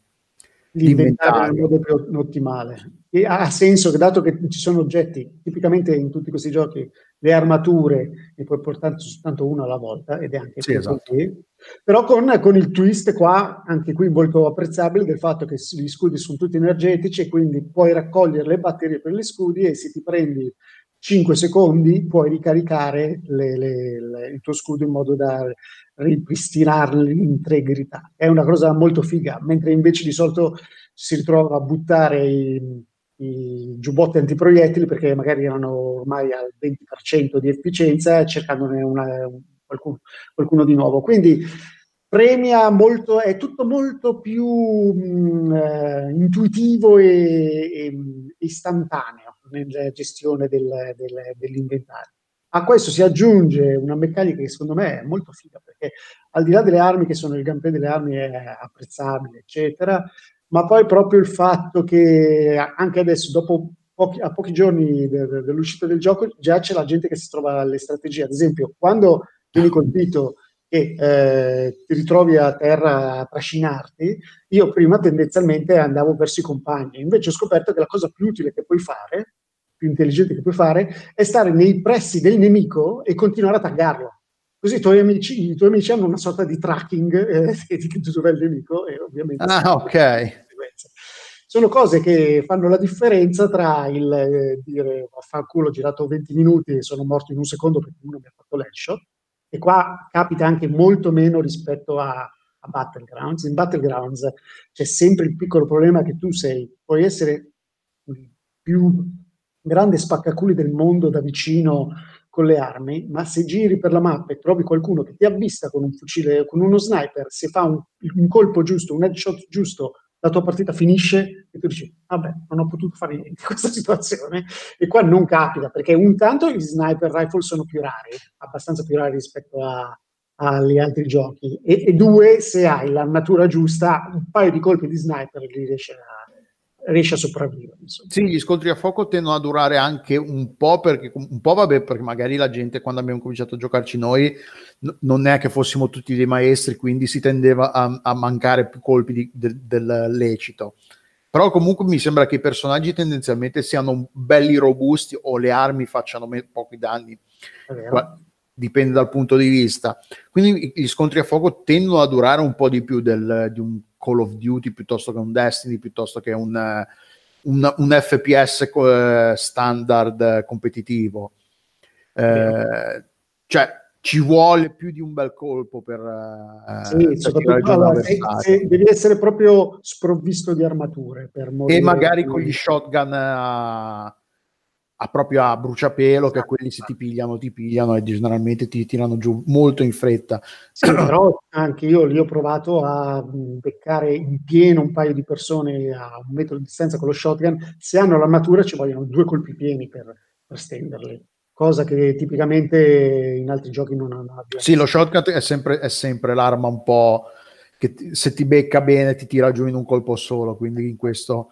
[SPEAKER 3] l'inventario in modo più ottimale. E ha senso che dato che ci sono oggetti, tipicamente in tutti questi giochi, le armature ne puoi portare soltanto una alla volta ed è anche
[SPEAKER 2] sì, esatto.
[SPEAKER 3] però con, con, il twist qua, anche qui molto apprezzabile, del fatto che gli scudi sono tutti energetici e quindi puoi raccogliere le batterie per gli scudi e se ti prendi 5 secondi puoi ricaricare le, le, le, il tuo scudo in modo da ripristinare l'integrità. È una cosa molto figa, mentre invece di solito si ritrova a buttare i, i giubbotti antiproiettili perché magari erano ormai al 20% di efficienza cercandone una, qualcuno, qualcuno, di nuovo. Quindi premia molto, è tutto molto più mh, mm, eh, intuitivo e, e, istantaneo nella gestione del, del, dell'inventario. A questo si aggiunge una meccanica che secondo me è molto figa, perché al di là delle armi, che sono il gameplay delle armi è apprezzabile, eccetera, ma poi proprio il fatto che anche adesso, dopo pochi, a pochi giorni de, de, dell'uscita del gioco, già c'è la gente che si trova alle strategie. Ad esempio, quando vieni colpito e eh, ti ritrovi a terra a trascinarti, io prima tendenzialmente andavo verso i compagni, invece ho scoperto che la cosa più utile che puoi fare più intelligente che puoi fare è stare nei pressi del nemico e continuare a taggarlo. Così i tuoi amici, i tuoi amici hanno una sorta di tracking eh, <laughs> di dove è il nemico e ovviamente...
[SPEAKER 2] Ah, ok.
[SPEAKER 3] Sono cose che fanno la differenza tra il eh, dire vaffanculo ho girato 20 minuti e sono morto in un secondo perché uno mi ha fatto l'headshot e qua capita anche molto meno rispetto a, a Battlegrounds. In Battlegrounds c'è sempre il piccolo problema che tu sei, puoi essere più grande spaccaculi del mondo da vicino con le armi, ma se giri per la mappa e trovi qualcuno che ti avvista con un fucile, con uno sniper, se fa un, un colpo giusto, un headshot giusto, la tua partita finisce e tu dici, vabbè, non ho potuto fare niente in questa <laughs> situazione. E qua non capita, perché un tanto gli sniper rifle sono più rari, abbastanza più rari rispetto a, agli altri giochi. E, e, due, se hai l'armatura giusta, un paio di colpi di sniper li riesci a riesce a sopravvivere. Insomma.
[SPEAKER 2] Sì, gli scontri a fuoco tendono a durare anche un po', perché un po' vabbè, perché magari la gente quando abbiamo cominciato a giocarci noi n- non è che fossimo tutti dei maestri, quindi si tendeva a, a mancare più colpi di, de- del lecito. Però comunque mi sembra che i personaggi tendenzialmente siano belli robusti o le armi facciano me- pochi danni. Qua, dipende dal punto di vista. Quindi gli scontri a fuoco tendono a durare un po' di più del, di un Call of Duty piuttosto che un Destiny, piuttosto che un, un, un FPS standard competitivo. Eh, cioè, ci vuole più di un bel colpo per, eh,
[SPEAKER 3] Sì,
[SPEAKER 2] per
[SPEAKER 3] soprattutto allora, se- se devi essere proprio sprovvisto di armature per
[SPEAKER 2] e magari con gli shotgun a, a proprio a bruciapelo che quelli se ti pigliano ti pigliano e generalmente ti tirano giù molto in fretta
[SPEAKER 3] Sì, però anche io lì ho provato a mh, beccare in pieno un paio di persone a un metro di distanza con lo shotgun. Se hanno l'armatura ci vogliono due colpi pieni per, per stenderli, cosa che tipicamente in altri giochi non hanno.
[SPEAKER 2] sì lo shotgun è sempre, è sempre l'arma un po' che ti- se ti becca bene ti tira giù in un colpo solo quindi in questo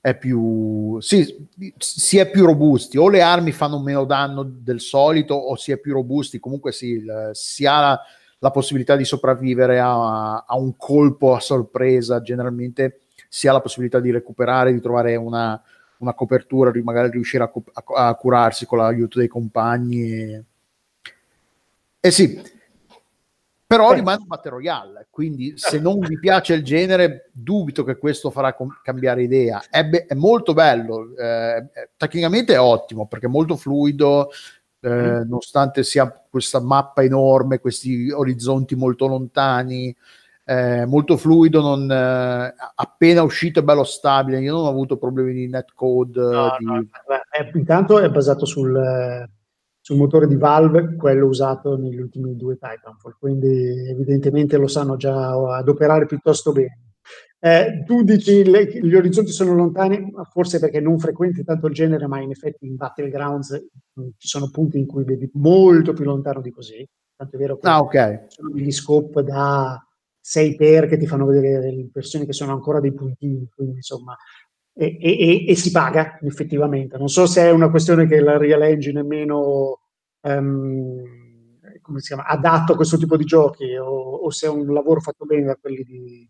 [SPEAKER 2] è più sì, si è più robusti o le armi fanno meno danno del solito o si è più robusti comunque sì, il- si ha la, la possibilità di sopravvivere a, a un colpo a sorpresa generalmente si ha la possibilità di recuperare di trovare una, una copertura di magari riuscire a, a- a curarsi con l'aiuto dei compagni e, eh sì però rimane un battle royale quindi se non vi piace il genere dubito che questo farà com- cambiare idea. È, be- è molto bello eh, tecnicamente è ottimo perché è molto fluido eh, nonostante sia questa mappa enorme questi orizzonti molto lontani eh, molto fluido non, eh, appena uscito è bello stabile io non ho avuto problemi di netcode
[SPEAKER 3] No,
[SPEAKER 2] di...
[SPEAKER 3] no, intanto è basato sul, eh, sul motore di Valve, quello usato negli ultimi due Titanfall, quindi evidentemente lo sanno già adoperare piuttosto bene. Eh, tu dici le- gli orizzonti sono lontani, forse perché non frequenti tanto il genere, ma in effetti in Battlegrounds mh, ci sono punti in cui vedi molto più lontano di così. Tanto è vero che
[SPEAKER 2] ah ok
[SPEAKER 3] sono degli scope da 6 per che ti fanno vedere le persone che sono ancora dei puntini, quindi insomma, e, e- e- si paga effettivamente. Non so se è una questione che la Real Engine è meno ehm, come si chiama, adatto a questo tipo di giochi o, o se è un lavoro fatto bene da quelli di,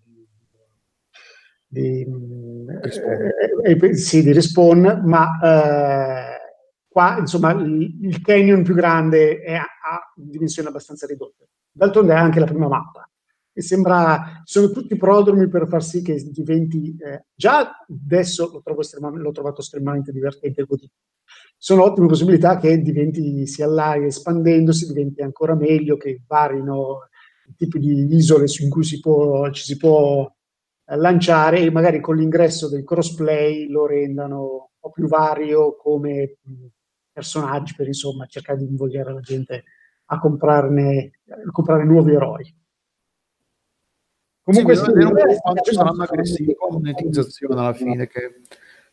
[SPEAKER 3] di,
[SPEAKER 2] Respawn.
[SPEAKER 3] eh, eh, sì, di Respawn, ma eh, qua insomma il, il canyon più grande è, ha dimensioni abbastanza ridotte. D'altronde è anche la prima mappa. E sembra, sono tutti prodromi per far sì che diventi, eh, già adesso lo trovo estremamente, l'ho trovato estremamente divertente. Sono ottime possibilità che diventi, si allarghi, espandendosi, diventi ancora meglio, che varino i tipi di isole su cui si può, ci si può eh, lanciare e magari con l'ingresso del crossplay lo rendano un po' più vario come mh, personaggi per insomma cercare di invogliare la gente a comprarne, a comprare nuovi eroi.
[SPEAKER 2] Comunque
[SPEAKER 3] sì,
[SPEAKER 2] vedere un po' quanto saranno aggressivi con la monetizzazione alla fine, che,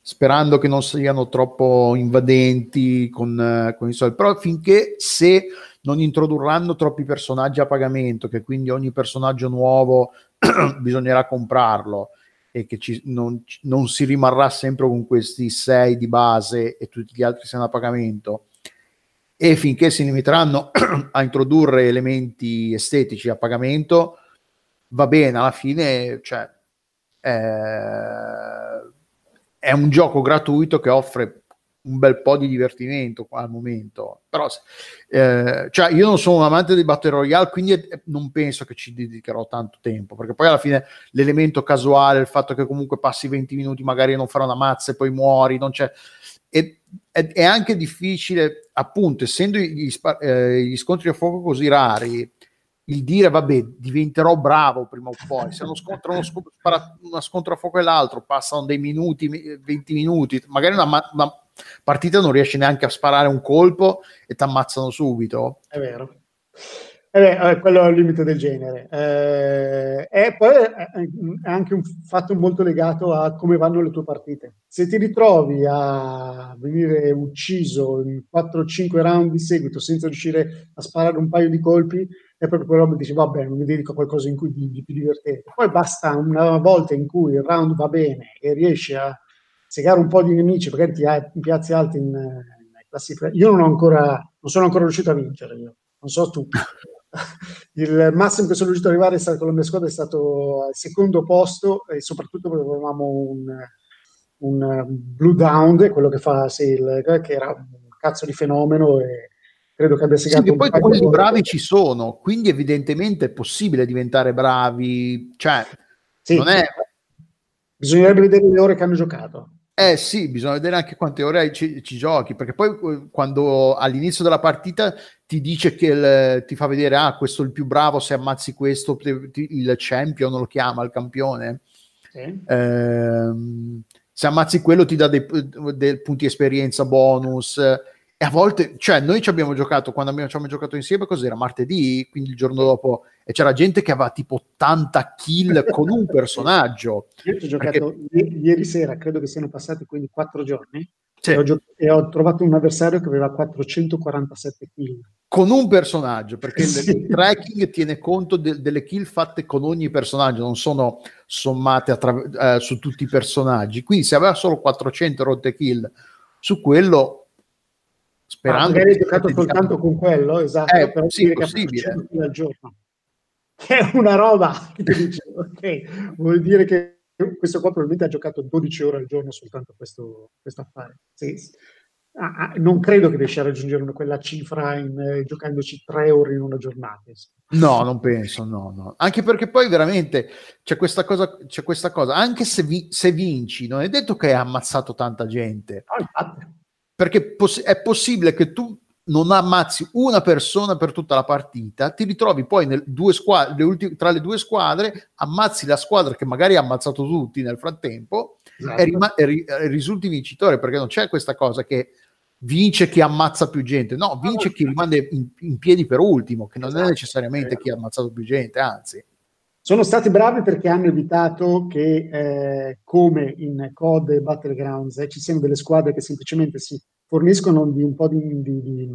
[SPEAKER 2] sperando che non siano troppo invadenti con, eh, con i soldi, però finché se non introdurranno troppi personaggi a pagamento, che quindi ogni personaggio nuovo <clears throat> bisognerà comprarlo e che ci, non, non si rimarrà sempre con questi sei di base e tutti gli altri siano a pagamento, e finché si limiteranno <clears throat> a introdurre elementi estetici a pagamento, va bene, alla fine cioè, eh, è un gioco gratuito che offre un bel po' di divertimento al momento. Però, eh, cioè, io non sono un amante di Battle Royale, quindi non penso che ci dedicherò tanto tempo, perché poi alla fine l'elemento casuale, il fatto che comunque passi 20 minuti, magari non farà una mazza e poi muori, non c'è. E, è, è anche difficile, appunto, essendo gli, eh, gli scontri a fuoco così rari, il dire vabbè diventerò bravo prima o poi se uno scontro, uno scontro, uno scontro a fuoco e l'altro passano dei minuti 20 minuti magari una, una partita non riesci neanche a sparare un colpo e ti ammazzano subito.
[SPEAKER 3] È vero. Eh beh, quello è il limite del genere. Eh, e poi è anche un fatto molto legato a come vanno le tue partite. Se ti ritrovi a venire ucciso in 4-5 round di seguito senza riuscire a sparare un paio di colpi è proprio quello che dici vabbè non mi dedico a qualcosa in cui di, di più divertente. Poi basta una volta in cui il round va bene e riesci a segare un po' di nemici magari ti, ti piazzi alti in, in classifica. Io non ho ancora non sono ancora riuscito a vincere io. Non so tu. <laughs> Il massimo che sono riuscito ad arrivare con la mia squadra è stato al secondo posto e soprattutto perché avevamo un, un Blue Down quello che fa Sail che era un cazzo di fenomeno e credo che abbia segato
[SPEAKER 2] sì, poi quelli bravi ci sono quindi evidentemente è possibile diventare bravi cioè
[SPEAKER 3] sì,
[SPEAKER 2] non è
[SPEAKER 3] bisognerebbe vedere le ore che hanno giocato
[SPEAKER 2] Eh sì, bisogna vedere anche quante ore ci, ci giochi, perché poi eh, quando all'inizio della partita ti dice che il, ti fa vedere, ah, questo è il più bravo, se ammazzi questo, il champion lo chiama, il campione. Sì. Eh, se ammazzi quello ti dà dei, dei punti esperienza bonus. E a volte, cioè, noi ci abbiamo giocato quando abbiamo, ci abbiamo giocato insieme, cos'era? Martedì, quindi il giorno dopo, e c'era gente che aveva tipo 80 kill <laughs> con un personaggio.
[SPEAKER 3] Io ci ho giocato perché... ieri sera, credo che siano passati quindi 4 giorni, sì. e, ho gio- e, ho trovato un avversario che aveva 447 kill.
[SPEAKER 2] Con un personaggio, perché sì. il tracking tiene conto de- delle kill fatte con ogni personaggio, non sono sommate attra- eh, su tutti i personaggi. Quindi se aveva solo 400 rotte kill su quello
[SPEAKER 3] sperando ah, magari hai giocato soltanto con quello esatto
[SPEAKER 2] eh, però sì, possibile
[SPEAKER 3] al giorno che è una roba <laughs> che dice, ok vuol dire che questo qua probabilmente ha giocato 12 ore al giorno soltanto questo, questo affare sì, sì. Ah, ah, non credo che riesca a raggiungere quella cifra in, eh, giocandoci tre ore in una giornata.
[SPEAKER 2] No, non penso, no, no. Anche perché poi veramente c'è questa cosa, c'è questa cosa. anche se, vi, se vinci, non è detto che hai ammazzato tanta gente.
[SPEAKER 3] No, infatti
[SPEAKER 2] perché poss- è possibile che tu non ammazzi una persona per tutta la partita, ti ritrovi poi nel squadre, le ultime, tra le due squadre, ammazzi la squadra che magari ha ammazzato tutti nel frattempo esatto. e, rima- e, ri- risulti vincitore, perché non c'è questa cosa che vince chi ammazza più gente, no, vince chi rimane in, in piedi per ultimo, che non esatto. è necessariamente chi ha ammazzato più gente, anzi.
[SPEAKER 3] Sono stati bravi perché hanno evitato che, eh, come in COD e Battlegrounds, eh, ci siano delle squadre che semplicemente si forniscono di un po' di, di, di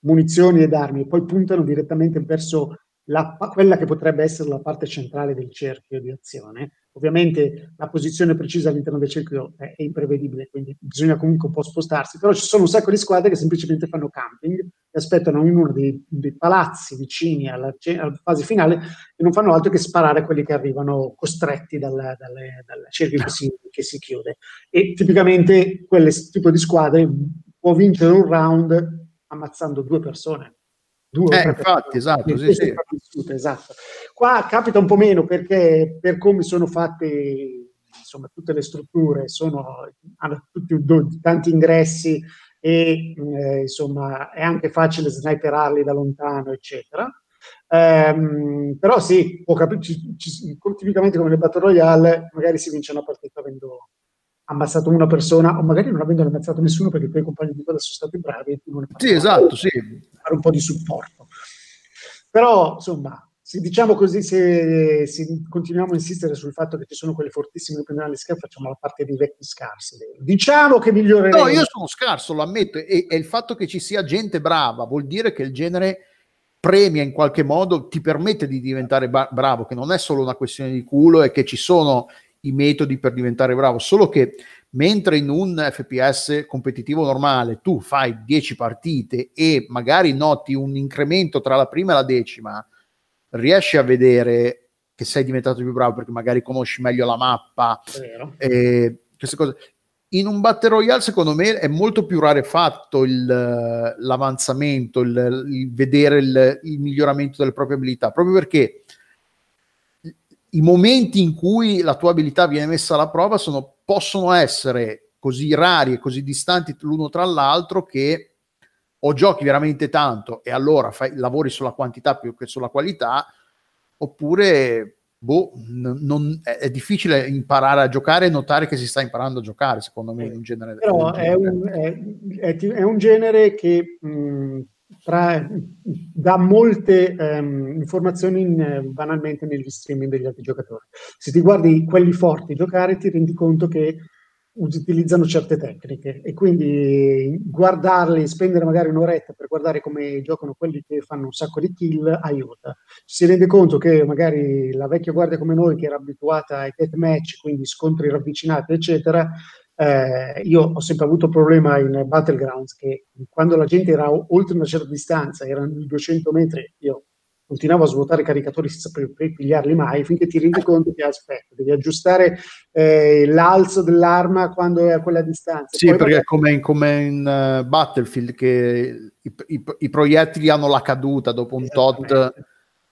[SPEAKER 3] munizioni ed armi e poi puntano direttamente verso la, quella che potrebbe essere la parte centrale del cerchio di azione. Ovviamente la posizione precisa all'interno del cerchio è, è, imprevedibile, quindi bisogna comunque un po' spostarsi, però ci sono un sacco di squadre che semplicemente fanno camping e aspettano in uno dei, dei palazzi vicini alla, alla, fase finale e non fanno altro che sparare quelli che arrivano costretti dal, dal, dal cerchio che si, che si, chiude. E tipicamente quel tipo di squadre può vincere un round ammazzando due persone
[SPEAKER 2] Due, eh, infatti, esatto, sì, sì.
[SPEAKER 3] esatto. Qua capita un po' meno perché per come sono fatte insomma, tutte le strutture, sono, hanno tutti tanti ingressi e eh, insomma è anche facile sniperarli da lontano, eccetera. Um, però sì, può capire, tipicamente come nel Battle Royale, magari si vince una partita avendo ammazzato una persona o magari non avendo ammazzato nessuno perché i tuoi compagni di quella sono stati bravi
[SPEAKER 2] Sì, esatto, sì.
[SPEAKER 3] Fare un po' di supporto. Però, insomma, se diciamo così, se, se, continuiamo a insistere sul fatto che ci sono quelle fortissime che prendono le scarpe, facciamo la parte dei vecchi scarsi. Diciamo che miglioreremo.
[SPEAKER 2] No, io sono scarso, lo ammetto, e, e il fatto che ci sia gente brava vuol dire che il genere premia in qualche modo, ti permette di diventare ba- bravo, che non è solo una questione di culo e che ci sono i metodi per diventare bravo, solo che mentre in un FPS competitivo normale tu fai 10 partite e magari noti un incremento tra la prima e la decima, riesci a vedere che sei diventato più bravo perché magari conosci meglio la mappa, eh, queste cose. In un Battle Royale, secondo me, è molto più rarefatto il, l'avanzamento, il, il vedere il, il miglioramento delle proprie abilità, proprio perché i momenti in cui la tua abilità viene messa alla prova sono, possono essere così rari e così distanti l'uno tra l'altro che o giochi veramente tanto e allora fai, lavori sulla quantità più che sulla qualità, oppure boh, n- non, è, è, difficile imparare a giocare e notare che si sta imparando a giocare, secondo me, in un genere.
[SPEAKER 3] Però è un, è, è un, genere che mh, tra, dà molte um, informazioni in, banalmente negli streaming degli altri giocatori. Se ti guardi quelli forti giocare, ti rendi conto che utilizzano certe tecniche e quindi guardarli, spendere magari un'oretta per guardare come giocano quelli che fanno un sacco di kill aiuta. Si rende conto che magari la vecchia guardia come noi che era abituata ai deathmatch, quindi scontri ravvicinati, eccetera, eh, io ho sempre avuto problema in Battlegrounds che quando la gente era oltre una certa distanza, erano 200 metri, io continuavo a svuotare i caricatori senza pigliarli mai, finché ti rendi conto che aspetta, devi aggiustare eh, l'alzo dell'arma quando è a quella distanza.
[SPEAKER 2] Sì, Poi perché è come in, come in uh, Battlefield che i, i, i, proiettili hanno la caduta dopo un tot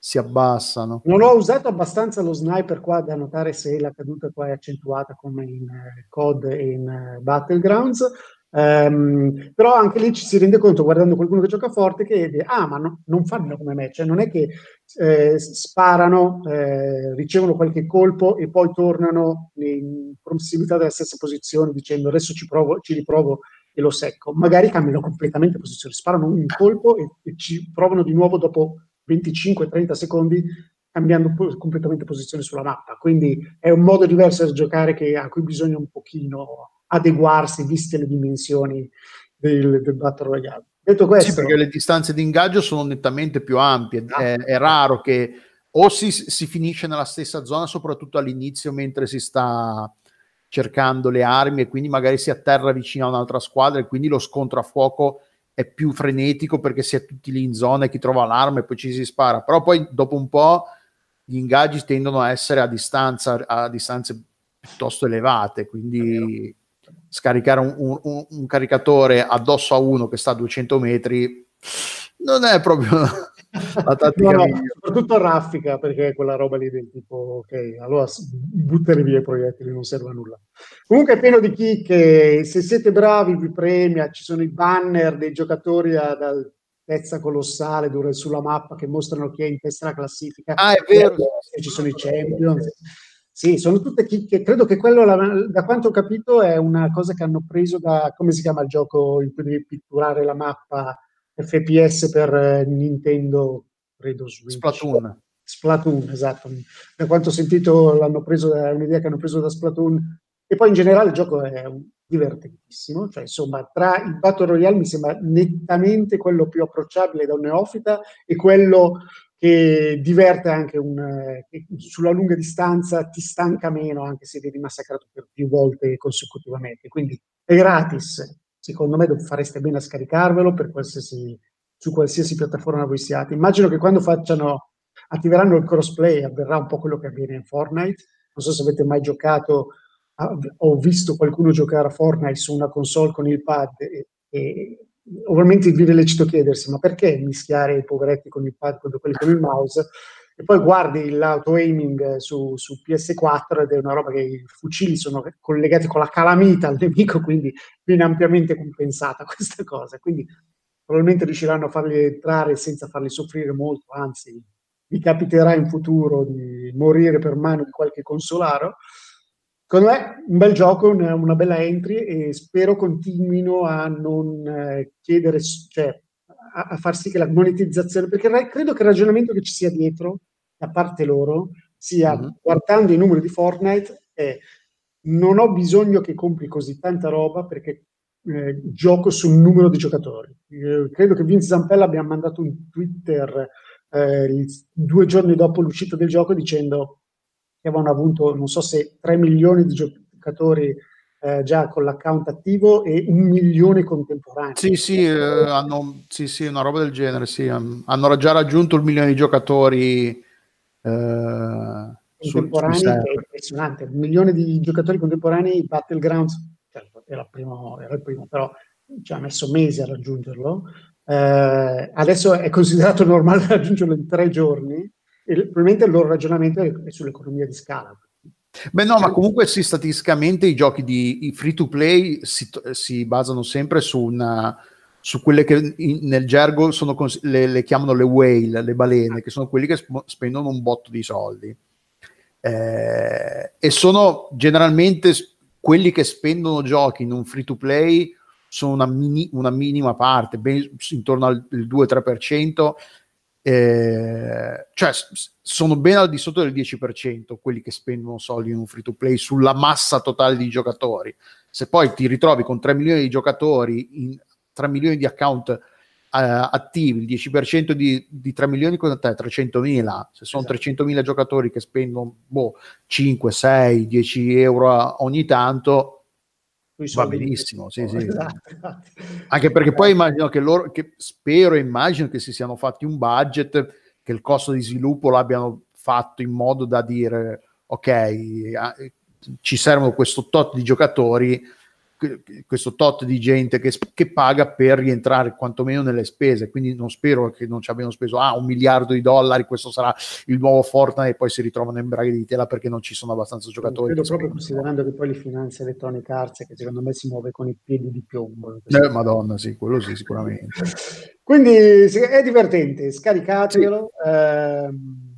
[SPEAKER 2] si abbassano.
[SPEAKER 3] Non ho usato abbastanza lo sniper qua da notare se la caduta qua è accentuata come in eh, COD e in eh, Battlegrounds. Ehm, però anche lì ci si rende conto guardando qualcuno che gioca forte che ah ma no, non fanno come me, cioè non è che eh, sparano, eh, ricevono qualche colpo e poi tornano in prossimità della stessa posizione dicendo adesso ci, provo, ci riprovo e lo secco. Magari cambiano completamente posizione, sparano un colpo e, e ci provano di nuovo dopo 25-30 secondi cambiando completamente posizione sulla mappa. Quindi è un modo diverso di giocare che, a cui bisogna un pochino adeguarsi viste le dimensioni del, del Battle Royale. Detto questo,
[SPEAKER 2] sì, perché le distanze di ingaggio sono nettamente più ampie. Ah. È, è, raro che o si, si, finisce nella stessa zona, soprattutto all'inizio, mentre si sta cercando le armi, e quindi magari si atterra vicino a un'altra squadra, e quindi lo scontro a fuoco è più frenetico perché si è tutti lì in zona e chi trova l'arma e poi ci si spara. Però poi dopo un po' gli ingaggi tendono a essere a distanza, a distanze piuttosto elevate, quindi scaricare un, un, un, caricatore addosso a uno che sta a 200 metri non è proprio <laughs>
[SPEAKER 3] la tattica no, no, soprattutto raffica perché è quella roba lì del tipo ok allora buttali via i proiettili non serve a nulla comunque è pieno di chicche se siete bravi vi premia ci sono i banner dei giocatori ad altezza colossale sulla mappa che mostrano chi è in testa alla classifica
[SPEAKER 2] ah è vero
[SPEAKER 3] ci sono i champions sì, sono tutte chicche. Credo che quello, da quanto ho capito, è una cosa che hanno preso da, come si chiama il gioco in cui devi pitturare la mappa FPS per eh, Nintendo, credo Switch.
[SPEAKER 2] Splatoon.
[SPEAKER 3] Splatoon, esatto. Da quanto ho sentito l'hanno preso da, un'idea che hanno preso da Splatoon. E poi in generale il gioco è divertentissimo, cioè insomma tra il Battle Royale mi sembra nettamente quello più approcciabile da un neofita e quello che diverte anche un, eh, sulla lunga distanza, ti stanca meno anche se vieni massacrato per più volte consecutivamente. Quindi è gratis, secondo me fareste bene a scaricarvelo qualsiasi, su qualsiasi piattaforma voi siate. Immagino che quando facciano, attiveranno il crossplay avverrà un po' quello che avviene in Fortnite. Non so se avete mai giocato, ho visto qualcuno giocare a Fortnite su una console con il pad e, e ovviamente viene lecito chiedersi ma perché mischiare i poveretti con il pad con quelli con il mouse e poi guardi l'auto-aiming su, su, PS4 ed è una roba che i fucili sono collegati con la calamita al nemico, quindi viene ampiamente compensata <laughs> questa cosa. Quindi probabilmente riusciranno a farli entrare senza farli soffrire molto, anzi, vi capiterà in futuro di morire per mano di qualche consolaro. Secondo me un bel gioco, una, una bella entry e spero continuino a non eh, chiedere, cioè a, a, far sì che la monetizzazione, perché ra- credo che il ragionamento che ci sia dietro da parte loro sia mm-hmm. guardando i numeri di Fortnite è non ho bisogno che compri così tanta roba perché eh, gioco sul numero di giocatori. Eh, credo che Vince Zampella abbia mandato un Twitter eh, due giorni dopo l'uscita del gioco dicendo che avevano avuto, non so se 3 milioni di giocatori eh, già con l'account attivo e un milione contemporaneo.
[SPEAKER 2] Sì, sì, eh, hanno, sì, sì, una roba del genere, sì. Hanno già raggiunto il milione di giocatori
[SPEAKER 3] eh, contemporanei, è impressionante. Un milione di giocatori contemporanei, Battlegrounds, cioè, era, il primo, era il primo, però ci ha messo mesi a raggiungerlo. Eh, adesso è considerato normale <laughs> raggiungerlo in tre giorni e probabilmente il loro ragionamento è sull'economia di scala.
[SPEAKER 2] Beh no, ma comunque sì, statisticamente i giochi di free to play si, si basano sempre su, una, su quelle che in, nel gergo sono, le, le, chiamano le whale, le balene, che sono quelli che sp- spendono un botto di soldi. Eh, e sono generalmente quelli che spendono giochi in un free to play sono una, mini, una minima parte, ben, intorno al 2-3%, eh, cioè sono ben al di sotto del 10% quelli che spendono soldi in un free to play sulla massa totale di giocatori. Se poi ti ritrovi con 3 milioni di giocatori in 3 milioni di account uh, attivi, il 10% di, di 3 milioni con te 300 mila, se sono esatto. 300 mila giocatori che spendono boh, 5, 6, 10 euro ogni tanto, Va benissimo, sì, sì. Esatto. Anche perché poi immagino che loro, che spero e immagino che si siano fatti un budget, che il costo di sviluppo l'abbiano fatto in modo da dire, ok, ci servono questo tot di giocatori, questo tot di gente che, che, paga per rientrare quantomeno nelle spese, quindi non spero che non ci abbiano speso ah, un miliardo di dollari, questo sarà il nuovo Fortnite e poi si ritrovano in braghe di tela perché non ci sono abbastanza giocatori.
[SPEAKER 3] Credo proprio considerando che poi li finanzia Electronic Arts che secondo me si muove con i piedi di piombo.
[SPEAKER 2] Eh, Madonna, sì, quello sì, sicuramente. <laughs>
[SPEAKER 3] quindi è divertente, scaricatelo. Sì. Ehm,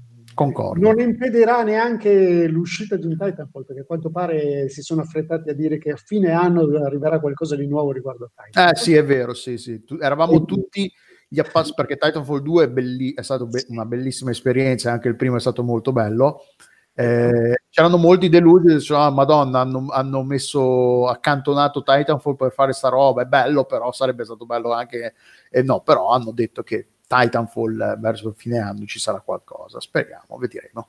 [SPEAKER 2] Concordo.
[SPEAKER 3] Non impedirà neanche l'uscita di un Titanfall, perché a quanto pare si sono affrettati a dire che a fine anno arriverà qualcosa di nuovo riguardo a
[SPEAKER 2] Titanfall. Eh sì, è vero, sì, sì. Eravamo e tutti gli appassionati, perché Titanfall 2 è, belli- è stata be- una bellissima esperienza, anche il primo è stato molto bello. Eh, c'erano molti delusi, dicevano, ah, madonna, hanno, hanno, messo accantonato Titanfall per fare sta roba, è bello, però sarebbe stato bello anche... Eh, no, però hanno detto che Titanfall verso fine anno ci sarà qualcosa, speriamo, vedremo.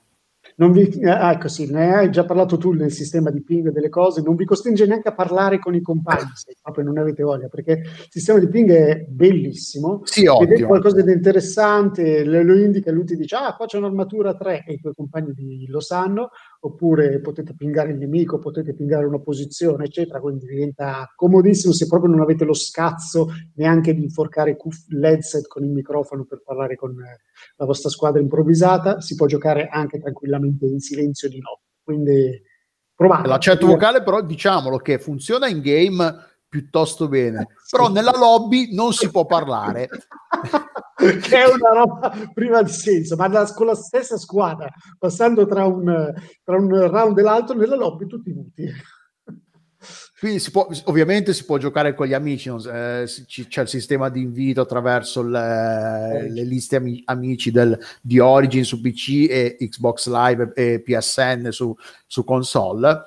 [SPEAKER 3] Non vi, eh, ecco sì, ne hai già parlato tu nel sistema di ping delle cose, non vi costringe neanche a parlare con i compagni se proprio non avete voglia, perché il sistema di ping è bellissimo,
[SPEAKER 2] sì, ottimo.
[SPEAKER 3] qualcosa di interessante, lo, lo indica e lui ti dice ah qua c'è un'armatura 3 e i tuoi compagni lo sanno, oppure potete pingare il nemico, potete pingare una posizione, eccetera, quindi diventa comodissimo se proprio non avete lo scazzo neanche di inforcare l'headset con il microfono per parlare con eh, la vostra squadra improvvisata, si può giocare anche tranquillamente in silenzio di notte. Quindi provate.
[SPEAKER 2] La chat vocale però diciamolo che funziona in game piuttosto bene, però nella lobby non si può parlare.
[SPEAKER 3] che <laughs> è una roba priva di senso, ma la, con la stessa squadra, passando tra un, tra un round e l'altro, nella lobby tutti muti.
[SPEAKER 2] Quindi si può, ovviamente si può giocare con gli amici, eh, c'è il sistema di invito attraverso le, le liste ami, amici del, di Origin su PC e Xbox Live e PSN su, su console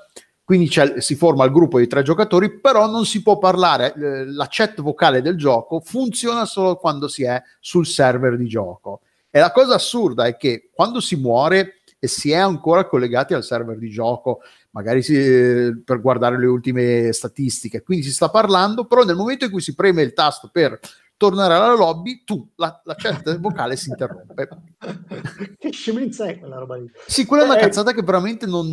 [SPEAKER 2] quindi si forma il gruppo di tre giocatori, però non si può parlare, eh, la chat vocale del gioco funziona solo quando si è sul server di gioco. E la cosa assurda è che quando si muore e si è ancora collegati al server di gioco, magari si, eh, per guardare le ultime statistiche, quindi si sta parlando, però nel momento in cui si preme il tasto per tornare alla lobby, tu, la, la chat vocale si interrompe. <laughs>
[SPEAKER 3] che scemenza è quella roba lì?
[SPEAKER 2] Sì, quella è una eh, cazzata che veramente non,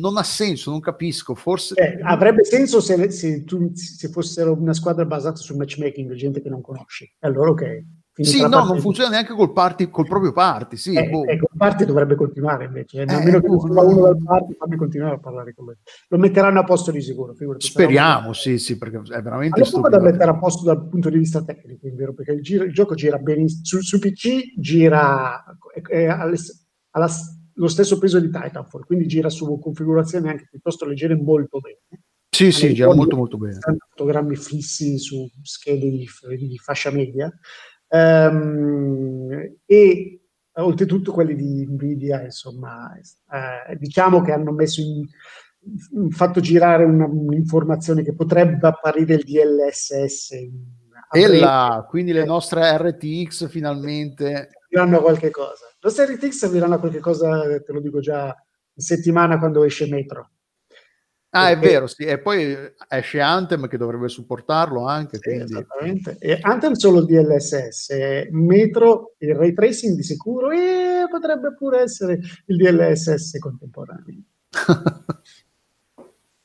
[SPEAKER 2] non, ha senso, non capisco. Forse...
[SPEAKER 3] Eh, avrebbe senso se, se, tu, se fossero una squadra basata sul matchmaking, gente che non conosci. Allora ok.
[SPEAKER 2] Sì, no, non funziona neanche col, party, col proprio party. Sì,
[SPEAKER 3] eh, boh. eh, col party dovrebbe continuare invece. Eh, almeno che non sia uno dal party, fammi continuare a parlare con lui. Lo metteranno a posto di sicuro.
[SPEAKER 2] Speriamo, sì, sì, perché è veramente
[SPEAKER 3] stupido. da mettere a posto dal punto di vista tecnico, vero? perché il, giro, il, gioco gira benissimo. Su, su PC gira è, alla, lo stesso peso di Titanfall, quindi gira su configurazioni anche piuttosto leggere molto bene.
[SPEAKER 2] Sì, sì, gira molto molto bene.
[SPEAKER 3] Fotogrammi fissi su schede di, di fascia media Um, e oltretutto quelli di Nvidia, insomma, eh, diciamo che hanno messo in, fatto girare una, un'informazione che potrebbe apparire il DLSS.
[SPEAKER 2] E là, quindi le nostre RTX finalmente
[SPEAKER 3] diranno qualche cosa. Le nostre RTX diranno qualche cosa, te lo dico già, in settimana quando esce Metro.
[SPEAKER 2] Ah, è vero, sì. E poi esce Anthem che dovrebbe supportarlo anche. Sì,
[SPEAKER 3] Esattamente. E Anthem solo il DLSS, Metro il ray tracing di sicuro e potrebbe pure essere il DLSS contemporaneo. <laughs>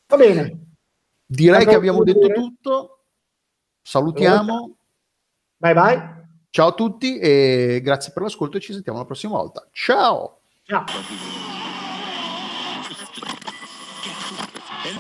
[SPEAKER 3] Va bene.
[SPEAKER 2] Direi che abbiamo detto tutto. Salutiamo.
[SPEAKER 3] Bye bye.
[SPEAKER 2] Ciao a tutti e grazie per l'ascolto e ci sentiamo la prossima volta. Ciao.
[SPEAKER 3] Ciao.